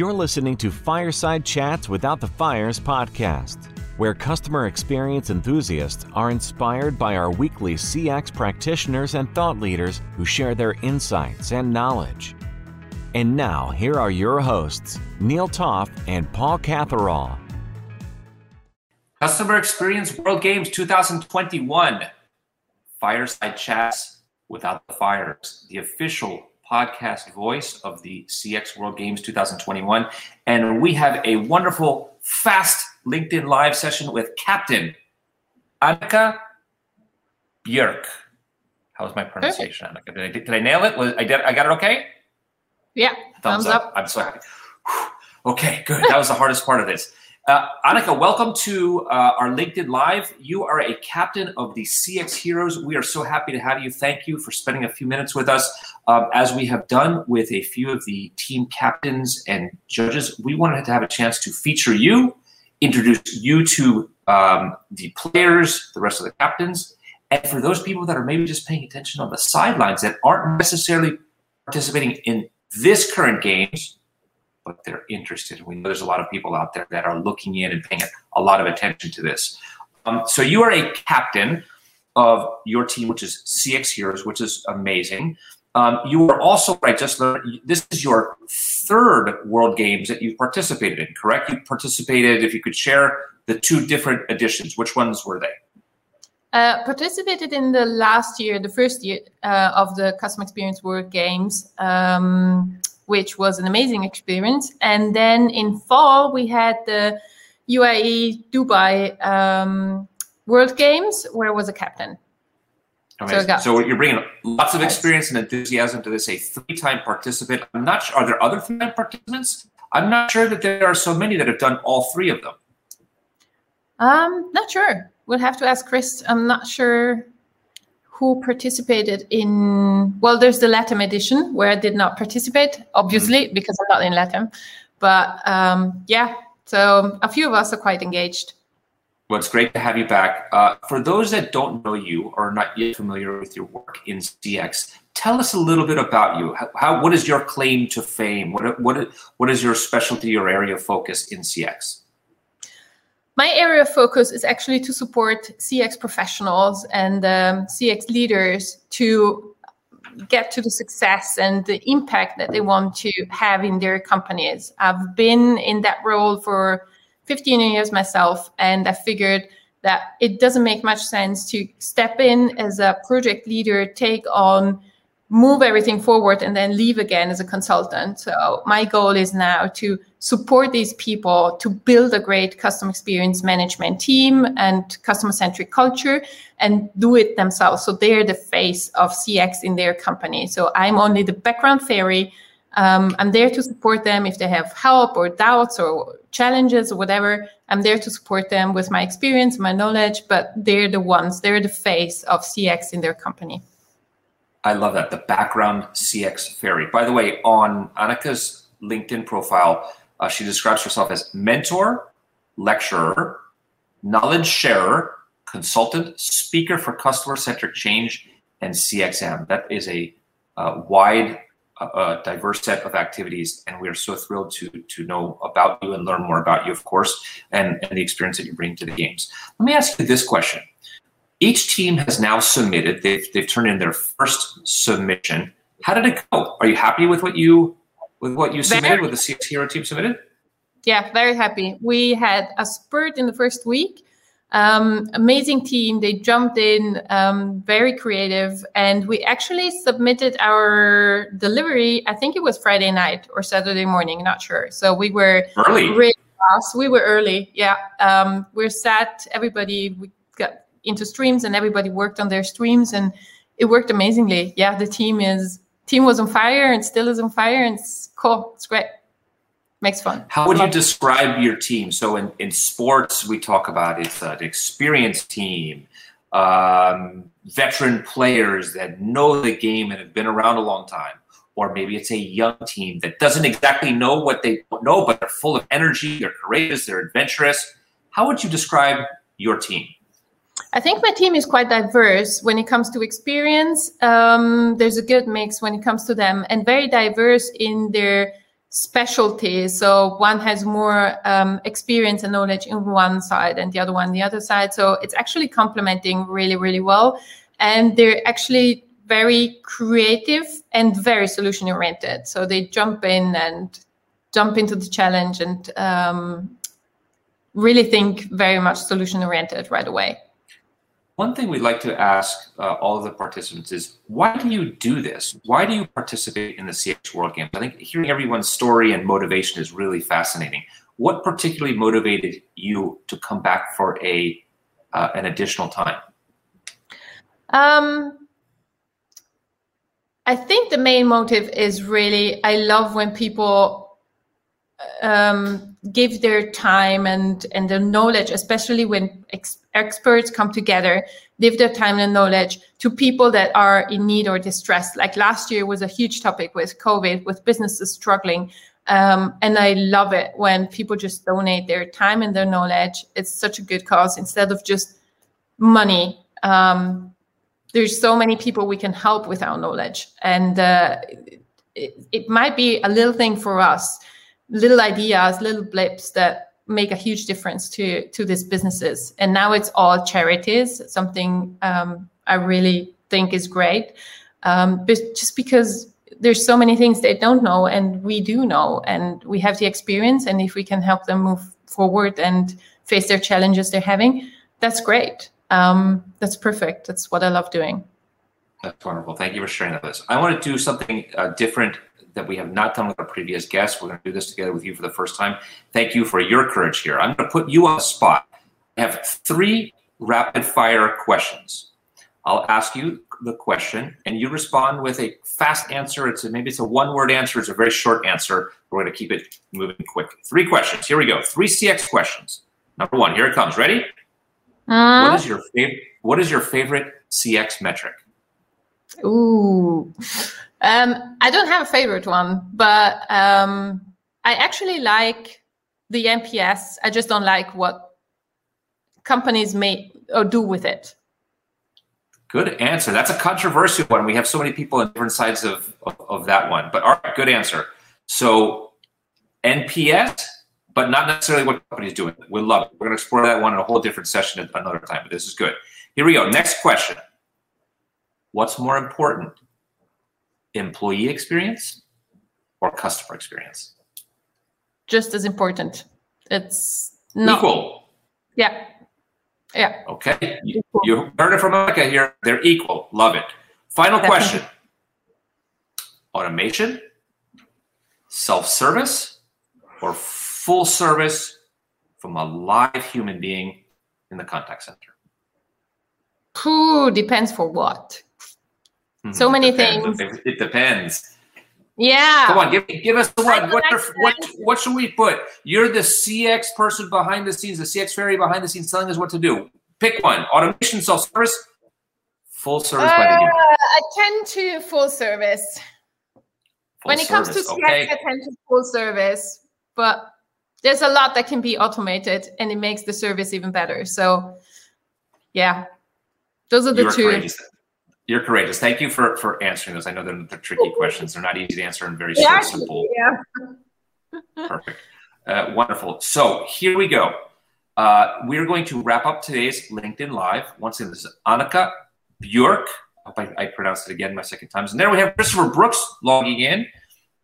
You're listening to Fireside Chats Without the Fires podcast, where customer experience enthusiasts are inspired by our weekly CX practitioners and thought leaders who share their insights and knowledge. And now, here are your hosts, Neil Toff and Paul Catherall. Customer Experience World Games 2021. Fireside Chats Without the Fires, the official podcast voice of the CX World Games 2021. And we have a wonderful, fast LinkedIn Live session with Captain Annika Björk. How was my pronunciation, Annika? Did I, did I nail it? Was, I, did, I got it okay? Yeah, thumbs, thumbs up. up. I'm so happy. Okay, good. That was the hardest part of this. Uh, Annika, welcome to uh, our LinkedIn Live. You are a captain of the CX Heroes. We are so happy to have you. Thank you for spending a few minutes with us. Um, as we have done with a few of the team captains and judges, we wanted to have a chance to feature you, introduce you to um, the players, the rest of the captains, and for those people that are maybe just paying attention on the sidelines that aren't necessarily participating in this current games, but they're interested. And we know there's a lot of people out there that are looking in and paying a lot of attention to this. Um, so you are a captain of your team, which is CX Heroes, which is amazing. Um, you are also, right, just learned, this is your third World Games that you've participated in, correct? You participated, if you could share the two different editions, which ones were they? Uh, participated in the last year, the first year uh, of the Customer Experience World Games. Um, which was an amazing experience. And then in fall, we had the UAE Dubai um, World Games, where I was a captain. Amazing. So, so, you're bringing lots of experience and enthusiasm to this. A three-time participant. I'm not sure. Are there other three-time participants? I'm not sure that there are so many that have done all three of them. Um, not sure. We'll have to ask Chris. I'm not sure who participated in well there's the latam edition where i did not participate obviously mm-hmm. because i'm not in latam. But um, yeah so a few of us are quite engaged. Well it's great to have you back. Uh, for those that don't know you or are not yet familiar with your work in cx tell us a little bit about you. How, how what is your claim to fame? What, what, what is your specialty or area of focus in cx my area of focus is actually to support CX professionals and um, CX leaders to get to the success and the impact that they want to have in their companies. I've been in that role for 15 years myself, and I figured that it doesn't make much sense to step in as a project leader, take on move everything forward and then leave again as a consultant. So my goal is now to support these people to build a great customer experience management team and customer centric culture and do it themselves. So they're the face of CX in their company. So I'm only the background fairy. Um, I'm there to support them if they have help or doubts or challenges or whatever. I'm there to support them with my experience, my knowledge, but they're the ones, they're the face of CX in their company. I love that. The background CX fairy. By the way, on Annika's LinkedIn profile, uh, she describes herself as mentor, lecturer, knowledge sharer, consultant, speaker for customer centric change, and CXM. That is a uh, wide, uh, uh, diverse set of activities, and we are so thrilled to to know about you and learn more about you, of course, and, and the experience that you bring to the games. Let me ask you this question: each team has now submitted. They've they've turned in their first submission. How did it go? Are you happy with what you with what you submitted? Very, with the CX Hero team submitted? Yeah, very happy. We had a spurt in the first week. Um, amazing team. They jumped in, um, very creative, and we actually submitted our delivery. I think it was Friday night or Saturday morning, not sure. So we were early. Really fast. We were early. Yeah, um, we're set. Everybody we got into streams and everybody worked on their streams and it worked amazingly. Yeah, the team is team was on fire and still is on fire and it's cool. It's great. Makes fun. How would you describe your team? So in, in sports, we talk about it's an experienced team, um, veteran players that know the game and have been around a long time. Or maybe it's a young team that doesn't exactly know what they know, but they're full of energy, they're courageous, they're adventurous. How would you describe your team? I think my team is quite diverse when it comes to experience. Um, there's a good mix when it comes to them, and very diverse in their specialties. So one has more um, experience and knowledge in one side and the other one the other side. So it's actually complementing really, really well. And they're actually very creative and very solution oriented. So they jump in and jump into the challenge and um, really think very much solution oriented right away. One thing we'd like to ask uh, all of the participants is why do you do this? Why do you participate in the CX World Games? I think hearing everyone's story and motivation is really fascinating. What particularly motivated you to come back for a uh, an additional time? Um, I think the main motive is really I love when people um, give their time and and their knowledge, especially when ex- experts come together, give their time and knowledge to people that are in need or distressed. Like last year was a huge topic with COVID, with businesses struggling. Um, and I love it when people just donate their time and their knowledge. It's such a good cause instead of just money. Um, there's so many people we can help with our knowledge, and uh, it, it might be a little thing for us little ideas, little blips that make a huge difference to to these businesses. And now it's all charities, something um, I really think is great. Um, but just because there's so many things they don't know and we do know and we have the experience and if we can help them move forward and face their challenges they're having that's great. Um, that's perfect. That's what i love doing. That's wonderful. Thank you for sharing that with us. I want to do something uh, different that we have not done with our previous guests. We're going to do this together with you for the first time. Thank you for your courage here. I'm going to put you on the spot. I have three rapid fire questions. I'll ask you the question and you respond with a fast answer. It's a, maybe it's a one word answer. It's a very short answer. We're going to keep it moving quick. Three questions. Here we go. Three CX questions. Number one, here it comes. Ready? Uh, what is your favorite? What is your favorite CX metric? Ooh, um, I don't have a favorite one, but um, I actually like the NPS. I just don't like what companies may or do with it. Good answer. That's a controversial one. We have so many people on different sides of, of, of that one. But all right, good answer. So NPS, but not necessarily what companies doing. We'll love it. We're going to explore that one in a whole different session at another time. But this is good. Here we go. Next question. What's more important, employee experience or customer experience? Just as important. It's not equal. Yeah. Yeah. Okay. You, you heard it from Annika here. They're equal. Love it. Final Definitely. question automation, self service, or full service from a live human being in the contact center? Who depends for what? Mm-hmm. So many things. It depends. Yeah. Come on, give give us the one. What, what what should we put? You're the CX person behind the scenes, the CX fairy behind the scenes, telling us what to do. Pick one: automation, self service, full service. Uh, I tend to full service. Full when it service, comes to CX, okay. I tend to full service, but there's a lot that can be automated, and it makes the service even better. So, yeah, those are the two. Courageous. You're courageous. Thank you for for answering those. I know they're, they're tricky questions. They're not easy to answer and very yeah, simple. Yeah. Perfect. Uh, wonderful. So here we go. Uh, we're going to wrap up today's LinkedIn Live. Once again, this is Annika Bjork. I hope I, I pronounced it again my second time. And there we have Christopher Brooks logging in.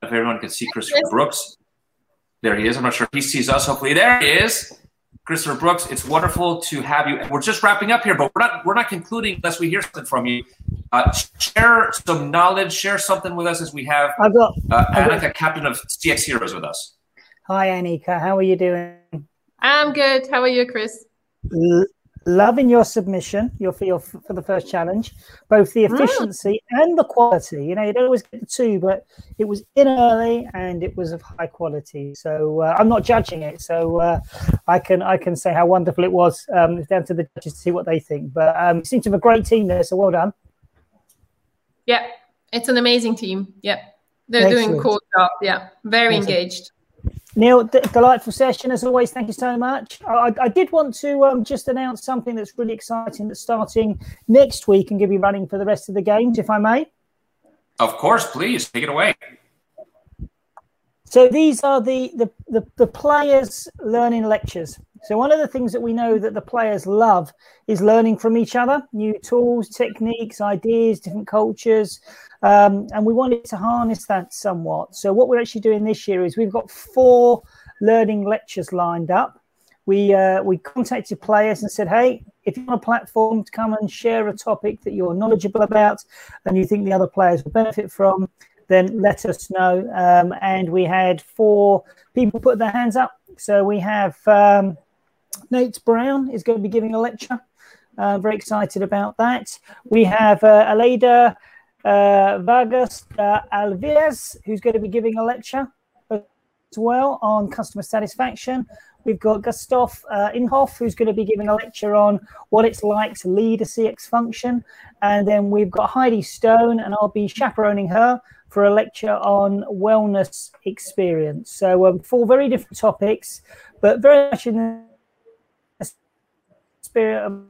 If everyone can see Christopher Brooks. There he is. I'm not sure if he sees us. Hopefully, there he is. Christopher Brooks, it's wonderful to have you. We're just wrapping up here, but we're not we're not concluding unless we hear something from you. Uh, share some knowledge, share something with us as we have I've got, uh, I've Annika, got... captain of CX Heroes, with us. Hi, Annika. How are you doing? I'm good. How are you, Chris? L- loving your submission your for your for the first challenge both the efficiency mm. and the quality. You know you don't always get the two but it was in early and it was of high quality. So uh, i'm not judging it. So uh, i can i can say how wonderful it was um, it's down to the judges to see what they think. But um, you seem to have a great team there so well done. Yeah it's an amazing team. Yeah they're Excellent. doing cool job. Yeah. Very engaged Neil, d- delightful session as always. Thank you so much. I, I did want to um, just announce something that's really exciting that's starting next week and give you running for the rest of the games, if I may. Of course, please take it away. So these are the, the, the, the players learning lectures. So one of the things that we know that the players love is learning from each other, new tools, techniques, ideas, different cultures, um, and we wanted to harness that somewhat. So what we're actually doing this year is we've got four learning lectures lined up. We uh, we contacted players and said, hey, if you want a platform to come and share a topic that you're knowledgeable about and you think the other players will benefit from, then let us know. Um, and we had four people put their hands up. So we have um, Nate Brown is going to be giving a lecture. Uh, very excited about that. We have uh, Aleda uh, Vargas Alvarez, who's going to be giving a lecture as well on customer satisfaction. We've got Gustav uh, Inhoff, who's going to be giving a lecture on what it's like to lead a CX function. And then we've got Heidi Stone, and I'll be chaperoning her for a lecture on wellness experience. So, um, four very different topics, but very much in the spirit of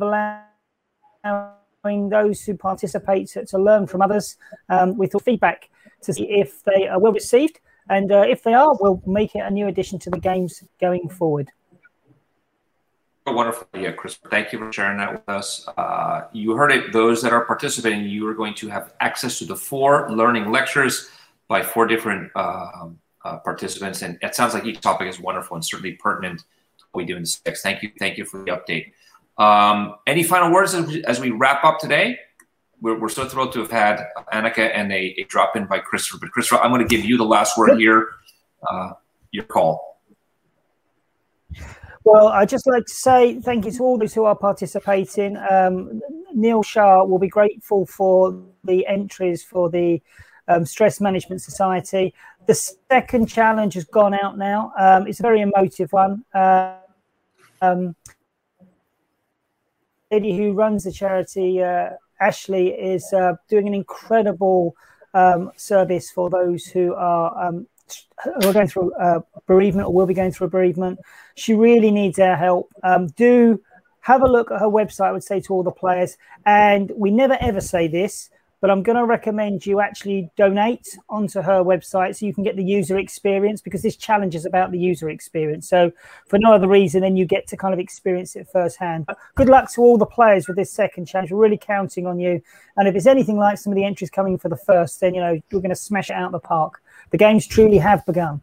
allowing those who participate to, to learn from others um, with feedback to see if they are well received. And uh, if they are, we'll make it a new addition to the games going forward. Wonderful. Yeah, Chris, thank you for sharing that with us. Uh, you heard it. Those that are participating, you are going to have access to the four learning lectures by four different uh, uh, participants. And it sounds like each topic is wonderful and certainly pertinent we do in CX. Thank you. Thank you for the update. Um, any final words as we, as we wrap up today? We're, we're, so thrilled to have had Annika and a, a drop in by Christopher. But Christopher, I'm going to give you the last word here. Uh, your call. Well, I'd just like to say thank you to all those who are participating. Um, Neil Shah will be grateful for the entries for the um, Stress Management Society. The second challenge has gone out now. Um, it's a very emotive one. Uh, um, lady who runs the charity, uh, Ashley, is uh, doing an incredible um, service for those who are um, who are going through bereavement or will be going through bereavement. She really needs our help. Um, do have a look at her website. I would say to all the players, and we never ever say this, but I'm going to recommend you actually donate onto her website so you can get the user experience because this challenge is about the user experience. So, for no other reason then you get to kind of experience it firsthand. But good luck to all the players with this second challenge. We're really counting on you. And if it's anything like some of the entries coming for the first, then you know you're going to smash it out of the park. The games truly have begun.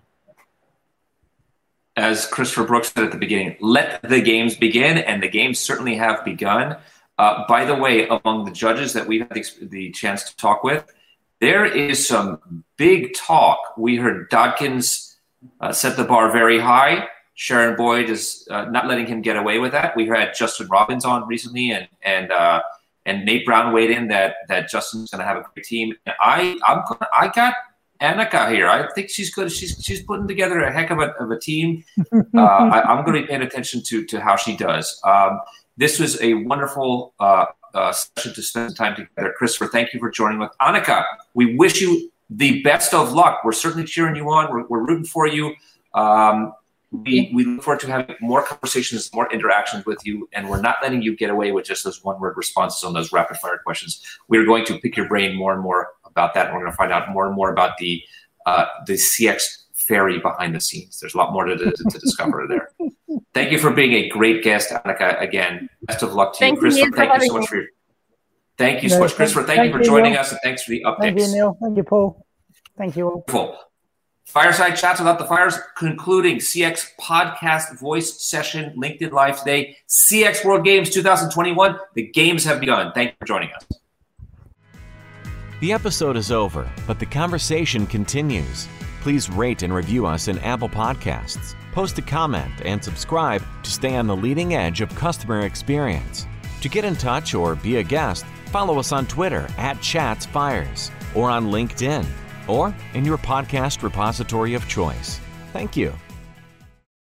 As Christopher Brooks said at the beginning, let the games begin, and the games certainly have begun. Uh, by the way, among the judges that we've had the, chance to talk with, there is some big talk. We heard Dodkins uh, set the bar very high. Sharon Boyd is uh, not letting him get away with that. We had Justin Robbins on recently, and and uh, and Nate Brown weighed in that that Justin's going to have a great team. And I I'm I got Annika here. I think she's good. She's she's putting together a heck of a, of a team. Uh, I, am going to be paying attention to to how she does. Um, this was a wonderful uh, uh, session to spend time together. Christopher, thank you for joining with Annika. We wish you the best of luck. We're certainly cheering you on. We're, we're rooting for you. Um, we, we look forward to having more conversations, more interactions with you, and we're not letting you get away with just those one word responses on those rapid fire questions. We're going to pick your brain more and more about that, and we're going to find out more and more about the uh, the CX fairy behind the scenes. There's a lot more to, to, to discover there. Thank you for being a great guest, Annika. Again, best of luck to thank you, Christopher. You thank you so much for your. Thank you so much, Christopher. Thank, thank you for joining Neil. us, and thanks for the updates. Thank you, Neil. Thank you, Paul. Thank you all. Cool. Fireside chats without the fires, concluding CX podcast voice session, LinkedIn Live today. CX World Games 2021. The games have begun. Thank you for joining us. The episode is over, but the conversation continues please rate and review us in Apple Podcasts, post a comment, and subscribe to stay on the leading edge of customer experience. To get in touch or be a guest, follow us on Twitter at ChatsFires or on LinkedIn or in your podcast repository of choice. Thank you.